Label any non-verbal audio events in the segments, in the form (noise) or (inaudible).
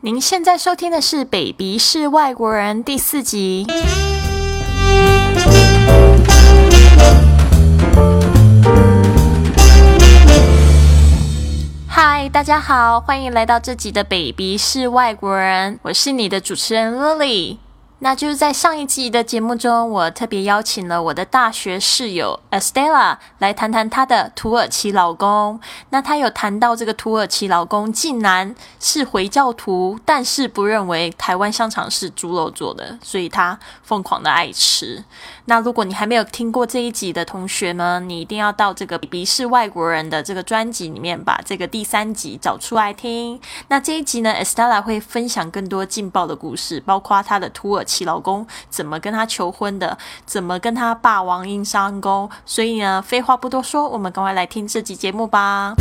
您现在收听的是《Baby 是外国人》第四集。嗨，大家好，欢迎来到这集的《Baby 是外国人》，我是你的主持人 Lily。那就是在上一集的节目中，我特别邀请了我的大学室友 Estella 来谈谈她的土耳其老公。那她有谈到这个土耳其老公竟然是回教徒，但是不认为台湾香肠是猪肉做的，所以她疯狂的爱吃。那如果你还没有听过这一集的同学呢，你一定要到这个《鼻是外国人》的这个专辑里面，把这个第三集找出来听。那这一集呢，Estella 会分享更多劲爆的故事，包括她的土耳其老公怎么跟她求婚的，怎么跟她霸王硬上弓。所以呢，废话不多说，我们赶快来听这集节目吧。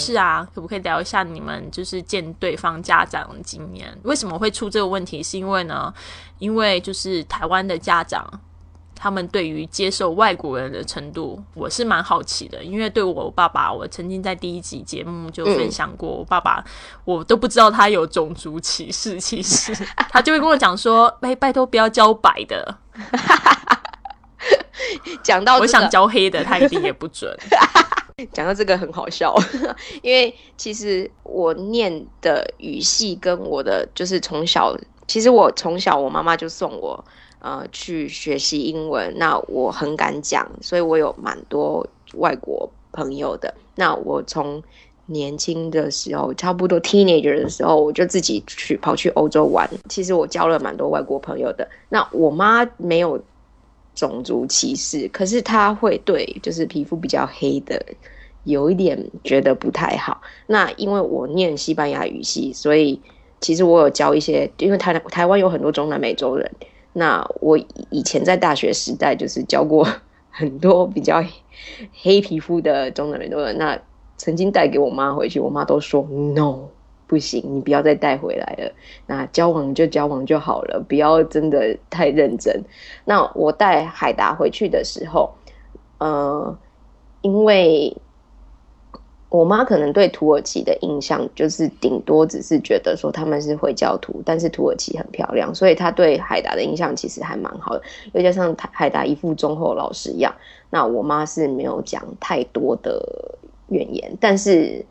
就是啊，可不可以聊一下你们就是见对方家长的经验？为什么会出这个问题？是因为呢，因为就是台湾的家长，他们对于接受外国人的程度，我是蛮好奇的。因为对我爸爸，我曾经在第一集节目就分享过，我爸爸我都不知道他有种族歧视，其实他就会跟我讲说：“哎，拜托不要教白的。(laughs) ”讲到我想教黑的，他一定也不准。(laughs) (laughs) 讲到这个很好笑，(laughs) 因为其实我念的语系跟我的就是从小，其实我从小我妈妈就送我呃去学习英文，那我很敢讲，所以我有蛮多外国朋友的。那我从年轻的时候，差不多 teenager 的时候，我就自己去跑去欧洲玩。其实我交了蛮多外国朋友的。那我妈没有。种族歧视，可是他会对就是皮肤比较黑的有一点觉得不太好。那因为我念西班牙语系，所以其实我有教一些，因为台台湾有很多中南美洲人。那我以前在大学时代就是教过很多比较黑皮肤的中南美洲人。那曾经带给我妈回去，我妈都说 no。不行，你不要再带回来了。那交往就交往就好了，不要真的太认真。那我带海达回去的时候，呃，因为我妈可能对土耳其的印象就是顶多只是觉得说他们是回教徒，但是土耳其很漂亮，所以她对海达的印象其实还蛮好的。又加上海达一副忠厚老实样，那我妈是没有讲太多的怨言，但是。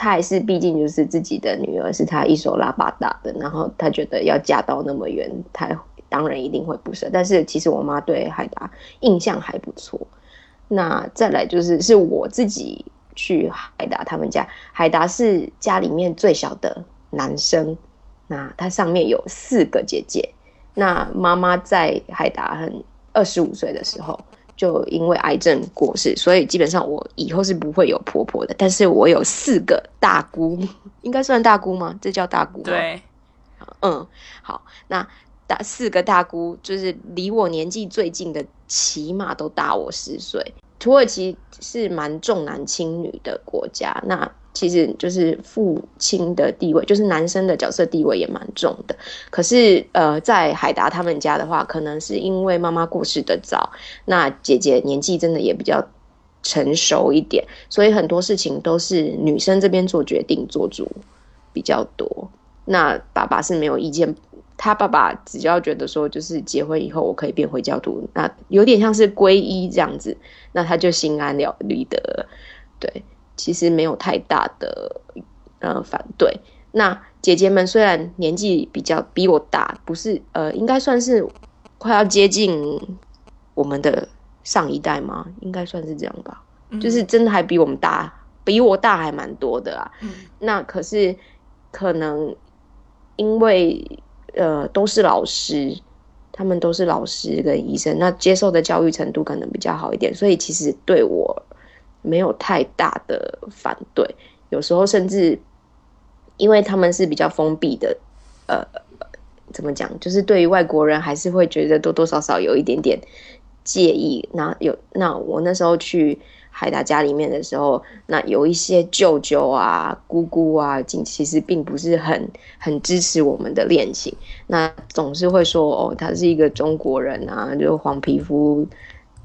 他还是毕竟就是自己的女儿，是他一手拉拔大的，然后他觉得要嫁到那么远，他当然一定会不舍。但是其实我妈对海达印象还不错。那再来就是是我自己去海达他们家，海达是家里面最小的男生，那他上面有四个姐姐。那妈妈在海达很二十五岁的时候。就因为癌症过世，所以基本上我以后是不会有婆婆的。但是我有四个大姑，应该算大姑吗？这叫大姑。对，嗯，好，那大四个大姑就是离我年纪最近的，起码都大我十岁。土耳其是蛮重男轻女的国家，那。其实就是父亲的地位，就是男生的角色地位也蛮重的。可是，呃，在海达他们家的话，可能是因为妈妈过世的早，那姐姐年纪真的也比较成熟一点，所以很多事情都是女生这边做决定做主比较多。那爸爸是没有意见，他爸爸只要觉得说，就是结婚以后我可以变回教徒，那有点像是皈依这样子，那他就心安了理得，对。其实没有太大的呃反对。那姐姐们虽然年纪比较比我大，不是呃，应该算是快要接近我们的上一代吗？应该算是这样吧。就是真的还比我们大，比我大还蛮多的啊。那可是可能因为呃都是老师，他们都是老师跟医生，那接受的教育程度可能比较好一点，所以其实对我。没有太大的反对，有时候甚至因为他们是比较封闭的，呃，怎么讲？就是对于外国人还是会觉得多多少少有一点点介意。那有那我那时候去海达家里面的时候，那有一些舅舅啊、姑姑啊，其实并不是很很支持我们的恋情。那总是会说哦，他是一个中国人啊，就黄皮肤。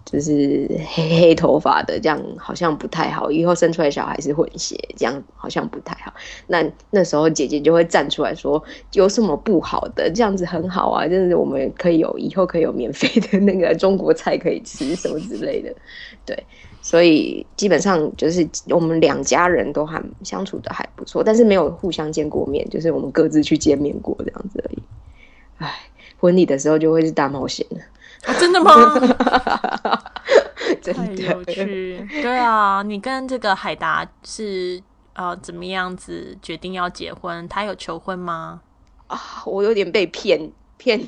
就是 (laughs) 黑黑头发的，这样好像不太好。以后生出来小孩是混血，这样好像不太好。那那时候姐姐就会站出来说，有什么不好的？这样子很好啊，就是我们可以有以后可以有免费的那个中国菜可以吃什么之类的。对，所以基本上就是我们两家人都还相处的还不错，但是没有互相见过面，就是我们各自去见面过这样子而已。唉，婚礼的时候就会是大冒险了。真的吗？(laughs) 真的有趣。对啊，你跟这个海达是呃怎么样子决定要结婚？他有求婚吗？啊，我有点被骗骗。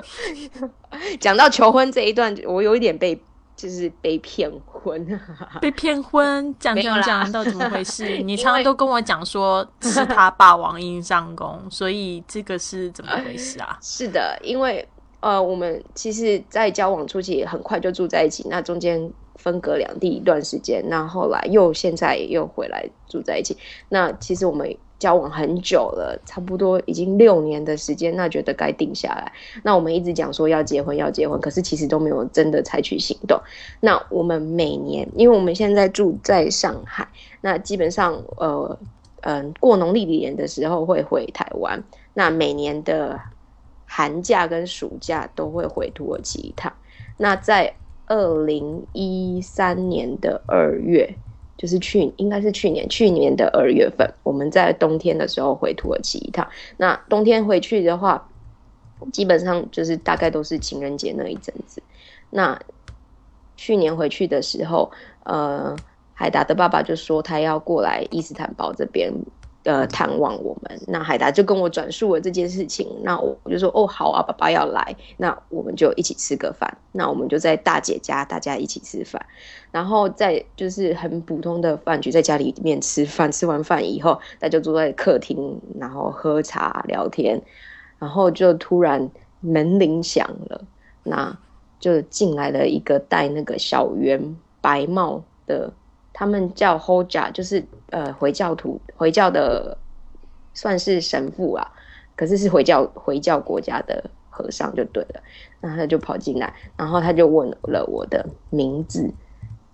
(laughs) 讲到求婚这一段，我有一点被就是被骗婚，(laughs) 被骗婚，讲讲讲到怎么回事？你常常都跟我讲说是他霸王硬上弓，所以这个是怎么回事啊？(laughs) 是的，因为。呃，我们其实，在交往初期很快就住在一起，那中间分隔两地一段时间，那后来又现在又回来住在一起。那其实我们交往很久了，差不多已经六年的时间，那觉得该定下来。那我们一直讲说要结婚，要结婚，可是其实都没有真的采取行动。那我们每年，因为我们现在住在上海，那基本上呃嗯，过农历年的时候会回台湾，那每年的。寒假跟暑假都会回土耳其一趟。那在二零一三年的二月，就是去应该是去年去年的二月份，我们在冬天的时候回土耳其一趟。那冬天回去的话，基本上就是大概都是情人节那一阵子。那去年回去的时候，呃，海达的爸爸就说他要过来伊斯坦堡这边。呃，探望我们，那海达就跟我转述了这件事情，那我我就说，哦，好啊，爸爸要来，那我们就一起吃个饭，那我们就在大姐家，大家一起吃饭，然后在就是很普通的饭局，在家里面吃饭，吃完饭以后，大家坐在客厅，然后喝茶聊天，然后就突然门铃响了，那就进来了一个戴那个小圆白帽的。他们叫 Hoja，就是呃回教徒，回教的算是神父啊，可是是回教回教国家的和尚就对了。那他就跑进来，然后他就问了我的名字，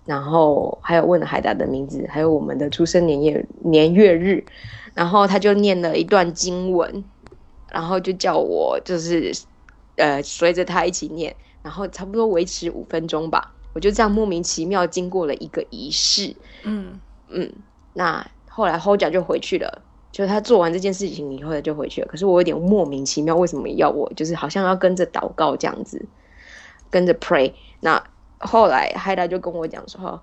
然后还有问了海达的名字，还有我们的出生年月年月日，然后他就念了一段经文，然后就叫我就是呃随着他一起念，然后差不多维持五分钟吧。我就这样莫名其妙经过了一个仪式，嗯嗯，那后来 Hoja 就回去了，就他做完这件事情以后就回去了。可是我有点莫名其妙，为什么要我就是好像要跟着祷告这样子，跟着 pray。那后来 Hida 就跟我讲说，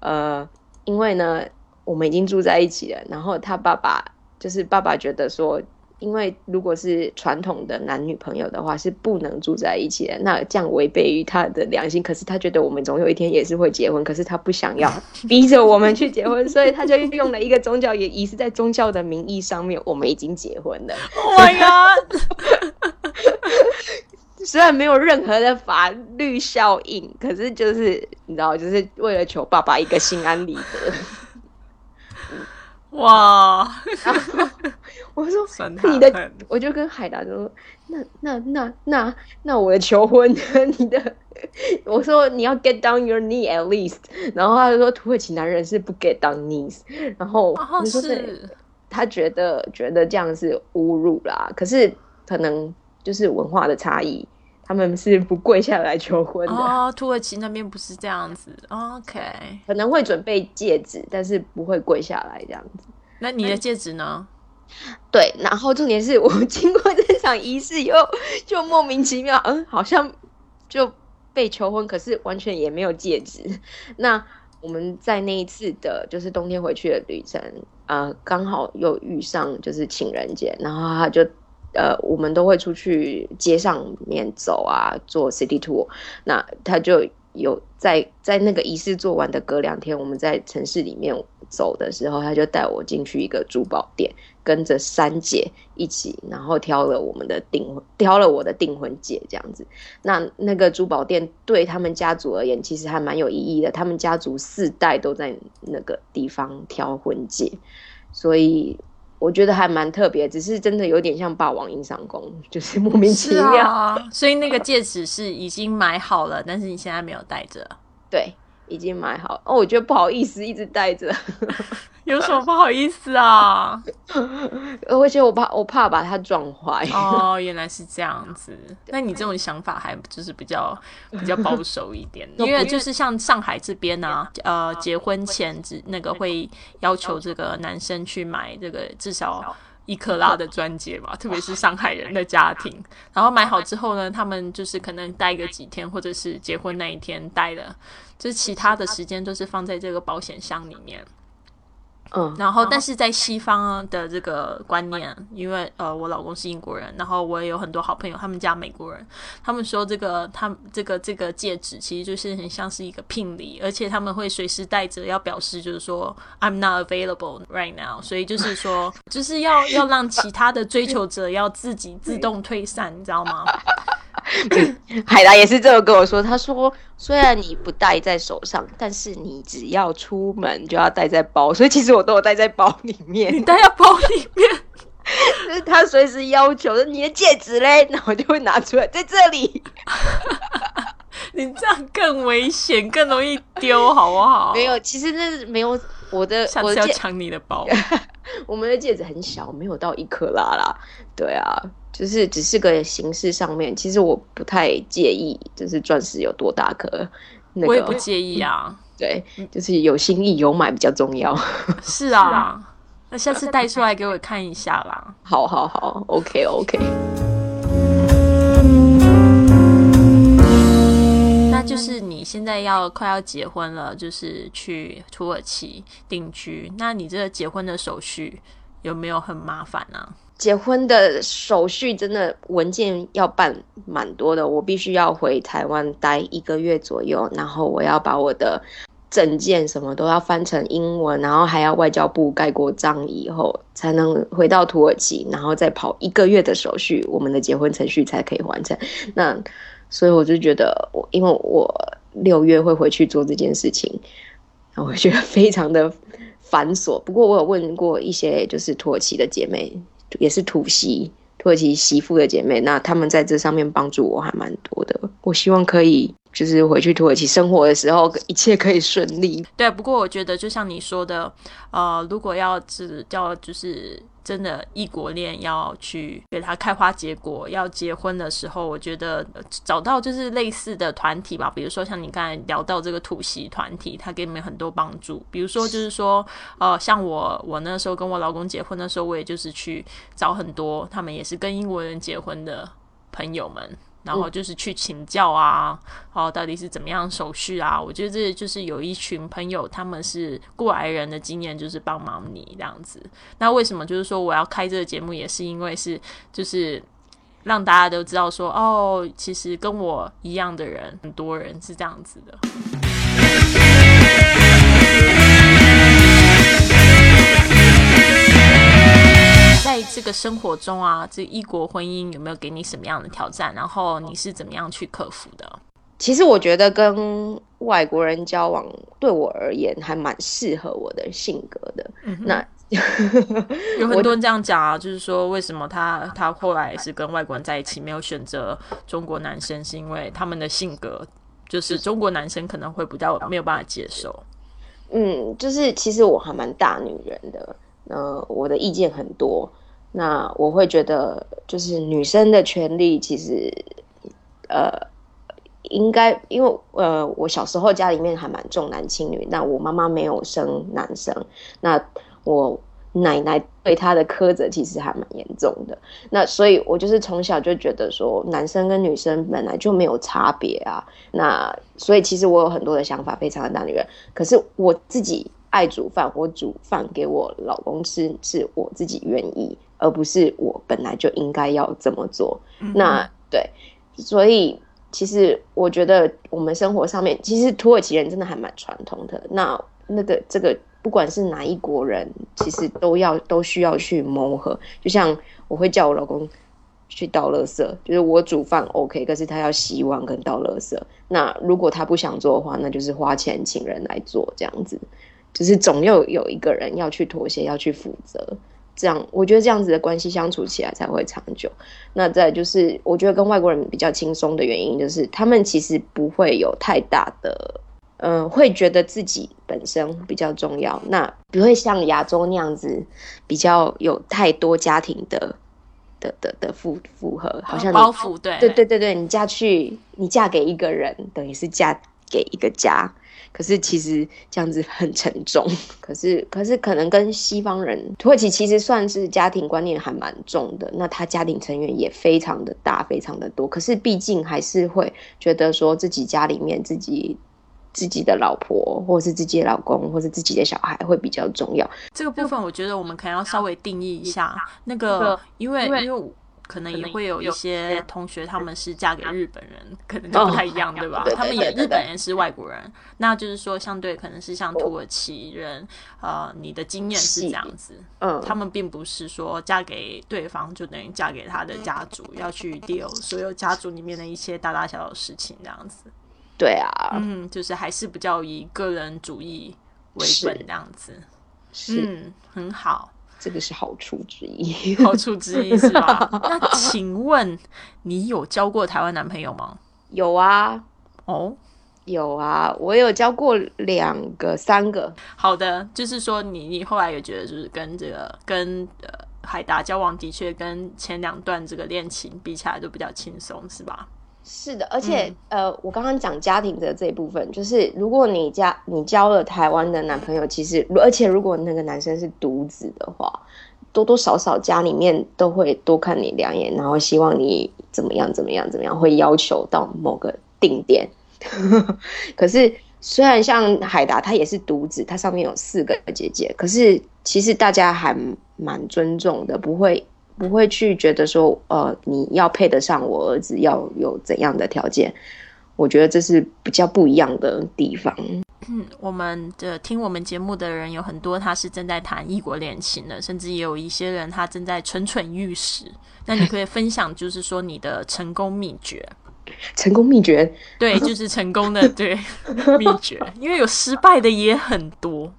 呃，因为呢我们已经住在一起了，然后他爸爸就是爸爸觉得说。因为如果是传统的男女朋友的话，是不能住在一起的。那这样违背于他的良心。可是他觉得我们总有一天也是会结婚，可是他不想要 (laughs) 逼着我们去结婚，所以他就用了一个宗教，也疑似在宗教的名义上面，我们已经结婚了。(laughs) Oh my god！(laughs) 虽然没有任何的法律效应，可是就是你知道，就是为了求爸爸一个心安理得。哇！(laughs) 我说你的，我就跟海达说，那那那那那我的求婚，你的，(laughs) 我说你要 get down your knee at least，然后他就说土耳其男人是不 get down knees，然后你说是，他觉得觉得这样是侮辱啦，可是可能就是文化的差异。他们是不跪下来求婚的哦，土耳其那边不是这样子。OK，可能会准备戒指，但是不会跪下来这样子。那你的戒指呢？对，然后重点是我经过这场仪式以后，就莫名其妙，嗯，好像就被求婚，可是完全也没有戒指。(laughs) 那我们在那一次的，就是冬天回去的旅程，呃，刚好又遇上就是情人节，然后他就。呃，我们都会出去街上面走啊，做 city tour。那他就有在在那个仪式做完的隔两天，我们在城市里面走的时候，他就带我进去一个珠宝店，跟着三姐一起，然后挑了我们的订挑了我的订婚戒这样子。那那个珠宝店对他们家族而言，其实还蛮有意义的。他们家族四代都在那个地方挑婚戒，所以。我觉得还蛮特别，只是真的有点像霸王硬上弓，就是 (laughs) 莫名其妙。啊，(laughs) 所以那个戒指是已经买好了，但是你现在没有戴着。对，已经买好。哦，我觉得不好意思，一直戴着。(laughs) 有什么不好意思啊？(laughs) 而且我怕我怕把它撞坏。哦，原来是这样子。那你这种想法还就是比较比较保守一点，(laughs) 因为就是像上海这边呢，呃，结婚前只那个会要求这个男生去买这个至少一克拉的钻戒嘛，特别是上海人的家庭。然后买好之后呢，他们就是可能待个几天，或者是结婚那一天待的，就是其他的时间都是放在这个保险箱里面。然后，但是在西方的这个观念，因为呃，我老公是英国人，然后我也有很多好朋友，他们家美国人，他们说这个，他这个这个戒指其实就是很像是一个聘礼，而且他们会随时带着，要表示就是说 I'm not available right now，所以就是说，(laughs) 就是要要让其他的追求者要自己自动退散，你知道吗？(laughs) 海达也是这么跟我说，他说虽然你不戴在手上，但是你只要出门就要戴在包，所以其实我都有带在包里面。你带在包里面，就是他随时要求的你的戒指嘞，那我就会拿出来在这里。(laughs) 你这样更危险，更容易丢，好不好？没有，其实那是没有我的，下次要抢你的包。(laughs) 我们的戒指很小，没有到一克拉啦。对啊。就是只是个形式上面，其实我不太介意，就是钻石有多大颗，我也不介意啊。对，就是有心意有买比较重要。(laughs) 是啊，那下次带出来给我看一下啦。(laughs) 好好好，OK OK。那就是你现在要快要结婚了，就是去土耳其定居。那你这个结婚的手续有没有很麻烦呢？结婚的手续真的文件要办蛮多的，我必须要回台湾待一个月左右，然后我要把我的证件什么都要翻成英文，然后还要外交部盖过章以后才能回到土耳其，然后再跑一个月的手续，我们的结婚程序才可以完成。那所以我就觉得，我因为我六月会回去做这件事情，我觉得非常的繁琐。不过我有问过一些就是土耳其的姐妹。也是土媳，土耳其媳妇的姐妹，那他们在这上面帮助我还蛮多的。我希望可以，就是回去土耳其生活的时候，一切可以顺利。对，不过我觉得就像你说的，呃，如果要是叫就是。真的异国恋要去给他开花结果，要结婚的时候，我觉得找到就是类似的团体吧，比如说像你刚才聊到这个土席团体，他给你们很多帮助。比如说就是说，呃，像我我那时候跟我老公结婚的时候，我也就是去找很多他们也是跟英国人结婚的朋友们。然后就是去请教啊，哦，到底是怎么样手续啊？我觉得这就是有一群朋友，他们是过来人的经验，就是帮忙你这样子。那为什么就是说我要开这个节目，也是因为是就是让大家都知道说，哦，其实跟我一样的人，很多人是这样子的。在这个生活中啊，这异国婚姻有没有给你什么样的挑战？然后你是怎么样去克服的？其实我觉得跟外国人交往对我而言还蛮适合我的性格的。那 (laughs) 有很多人这样讲啊，就是说为什么他他后来是跟外国人在一起，没有选择中国男生，是因为他们的性格就是中国男生可能会比较没有办法接受。嗯，就是其实我还蛮大女人的。呃，我的意见很多，那我会觉得，就是女生的权利其实，呃，应该，因为呃，我小时候家里面还蛮重男轻女，那我妈妈没有生男生，那我奶奶对她的苛责其实还蛮严重的，那所以我就是从小就觉得说，男生跟女生本来就没有差别啊，那所以其实我有很多的想法，非常的大女人，可是我自己。爱煮饭，我煮饭给我老公吃，是我自己愿意，而不是我本来就应该要这么做。那对，所以其实我觉得我们生活上面，其实土耳其人真的还蛮传统的。那那个这个，不管是哪一国人，其实都要都需要去磨合。就像我会叫我老公去倒垃圾，就是我煮饭 OK，可是他要洗碗跟倒垃圾。那如果他不想做的话，那就是花钱请人来做这样子。就是总又有一个人要去妥协，要去负责，这样，我觉得这样子的关系相处起来才会长久。那再就是，我觉得跟外国人比较轻松的原因，就是他们其实不会有太大的，嗯，会觉得自己本身比较重要，那不会像亚洲那样子比较有太多家庭的的的的负负荷，好像包袱，对对对对对，你嫁去，你嫁给一个人，等于是嫁给一个家。可是其实这样子很沉重，(laughs) 可是可是可能跟西方人土耳其其实算是家庭观念还蛮重的，那他家庭成员也非常的大，非常的多。可是毕竟还是会觉得说自己家里面自己自己的老婆，或是自己的老公，或是自己的小孩会比较重要。这个部分我觉得我们可能要稍微定义一下，那个因为因为。可能也会有一些同学，他们是嫁给日本人，可能就不太一样，对吧？他们也日本人是外国人，那就是说相对可能是像土耳其人，呃，你的经验是这样子，嗯，他们并不是说嫁给对方就等于嫁给他的家族，要去 deal 所有家族里面的一些大大小小的事情，这样子。对啊，嗯，就是还是比较以个人主义为本这样子，嗯，很好。这个是好处之一，好处之一是吧？(laughs) 那请问你有交过台湾男朋友吗？有啊，哦，有啊，我有交过两个、三个。好的，就是说你你后来有觉得，就是跟这个跟呃海达交往，的确跟前两段这个恋情比起来都比较轻松，是吧？是的，而且呃，我刚刚讲家庭的这一部分，就是如果你家你交了台湾的男朋友，其实而且如果那个男生是独子的话，多多少少家里面都会多看你两眼，然后希望你怎么样怎么样怎么样，会要求到某个定点。(laughs) 可是虽然像海达他也是独子，他上面有四个姐姐，可是其实大家还蛮尊重的，不会。不会去觉得说，呃，你要配得上我儿子，要有怎样的条件？我觉得这是比较不一样的地方。嗯，我们的听我们节目的人有很多，他是正在谈异国恋情的，甚至也有一些人他正在蠢蠢欲试。那你可以分享，就是说你的成功秘诀？成功秘诀？对，就是成功的对 (laughs) 秘诀，因为有失败的也很多。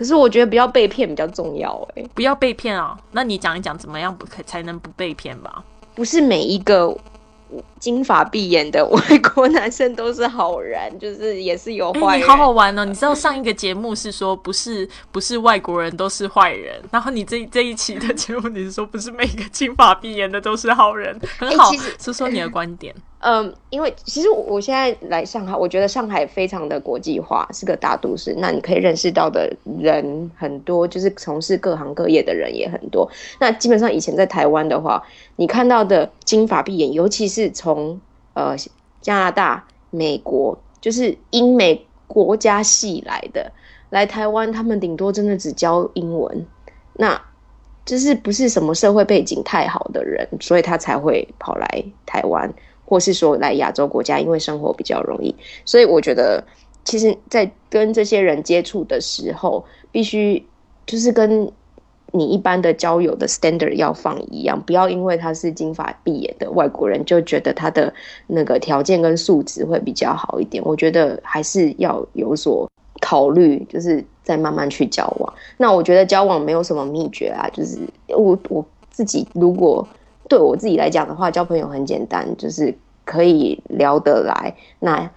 可是我觉得不要被骗比较重要哎，不要被骗啊！那你讲一讲怎么样不可才能不被骗吧？不是每一个金发碧眼的外国男生都是好人，(laughs) 就是也是有坏。你好好玩哦！你知道上一个节目是说不是不是外国人都是坏人，然后你这这一期的节目你是说不是每个金发碧眼的都是好人，很好，说说你的观点。(laughs) 嗯，因为其实我现在来上海，我觉得上海非常的国际化，是个大都市。那你可以认识到的人很多，就是从事各行各业的人也很多。那基本上以前在台湾的话，你看到的金发碧眼，尤其是从从呃加拿大、美国，就是英美国家系来的，来台湾，他们顶多真的只教英文，那就是不是什么社会背景太好的人，所以他才会跑来台湾。或是说来亚洲国家，因为生活比较容易，所以我觉得，其实，在跟这些人接触的时候，必须就是跟你一般的交友的 standard 要放一样，不要因为他是金发碧眼的外国人，就觉得他的那个条件跟素质会比较好一点。我觉得还是要有所考虑，就是再慢慢去交往。那我觉得交往没有什么秘诀啊，就是我我自己如果。对我自己来讲的话，交朋友很简单，就是可以聊得来，那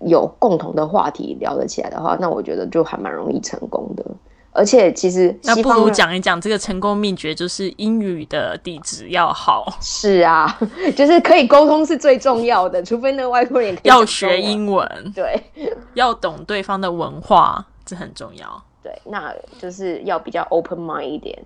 有共同的话题聊得起来的话，那我觉得就还蛮容易成功的。而且其实那不如讲一讲这个成功秘诀，就是英语的底子要好。是啊，(laughs) 就是可以沟通是最重要的，除非那个外国人要学英文，对，要懂对方的文化，这很重要。对，那就是要比较 open mind 一点。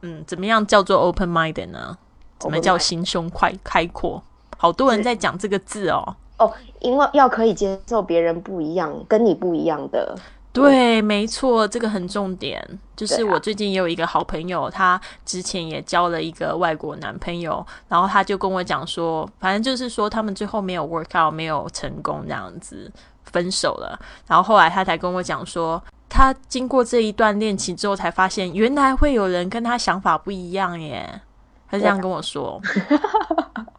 嗯，怎么样叫做 open mind 呢？怎么叫心胸快开阔？好多人在讲这个字哦。哦，因为要可以接受别人不一样，跟你不一样的。对，没错，这个很重点。就是我最近也有一个好朋友，他之前也交了一个外国男朋友，然后他就跟我讲说，反正就是说他们最后没有 work out，没有成功，这样子分手了。然后后来他才跟我讲说，他经过这一段恋情之后，才发现原来会有人跟他想法不一样耶。他这样跟我说，(laughs)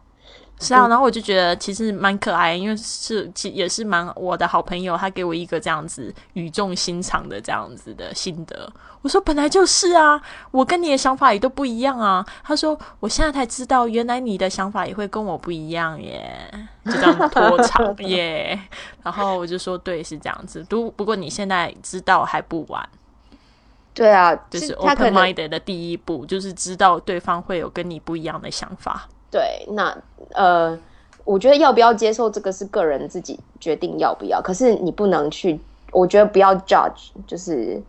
是啊，然后我就觉得其实蛮可爱，因为是其也是蛮我的好朋友，他给我一个这样子语重心长的这样子的心得。我说本来就是啊，我跟你的想法也都不一样啊。他说我现在才知道，原来你的想法也会跟我不一样耶，就这样拖长 (laughs) 耶。然后我就说对，是这样子。都不过你现在知道还不晚。对啊，就是 open mind 的第一步，就是知道对方会有跟你不一样的想法。对，那呃，我觉得要不要接受这个是个人自己决定要不要，可是你不能去，我觉得不要 judge，就是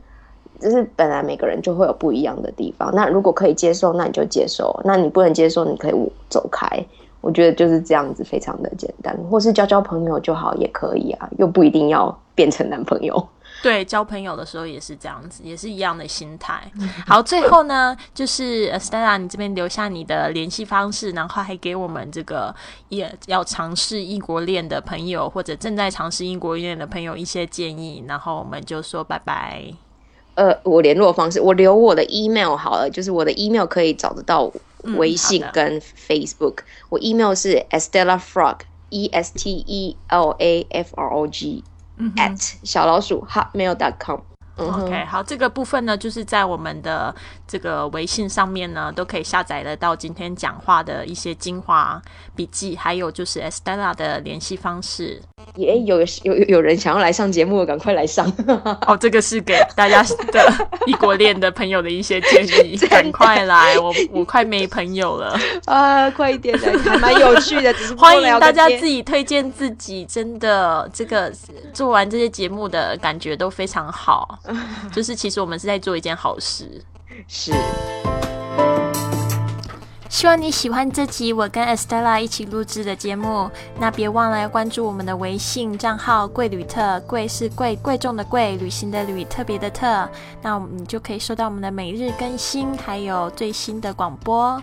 就是本来每个人就会有不一样的地方。那如果可以接受，那你就接受；那你不能接受，你可以走开。我觉得就是这样子，非常的简单，或是交交朋友就好，也可以啊，又不一定要变成男朋友。对，交朋友的时候也是这样子，也是一样的心态。好，最后呢，就是 Stella，你这边留下你的联系方式，然后还给我们这个也要尝试异国恋的朋友，或者正在尝试异国恋的朋友一些建议，然后我们就说拜拜。呃，我联络方式，我留我的 email 好了，就是我的 email 可以找得到微信跟 Facebook。我 email 是 Estella Frog，E S T E L A F R O G。At 小老鼠 hotmail.com。OK，好，这个部分呢，就是在我们的这个微信上面呢，都可以下载得到今天讲话的一些精华笔记，还有就是 Estella 的联系方式。也有有有人想要来上节目，赶快来上哦！这个是给大家的异国恋的朋友的一些建议，(laughs) 赶快来！我我快没朋友了 (laughs) 啊！快一点来，还蛮有趣的。(laughs) 欢迎大家自己推荐自己，真的，这个做完这些节目的感觉都非常好。就是其实我们是在做一件好事，是。希望你喜欢这集我跟 Estella 一起录制的节目。那别忘了要关注我们的微信账号“贵旅特”，贵是贵贵重的贵，旅行的旅，特别的特。那我们就可以收到我们的每日更新，还有最新的广播。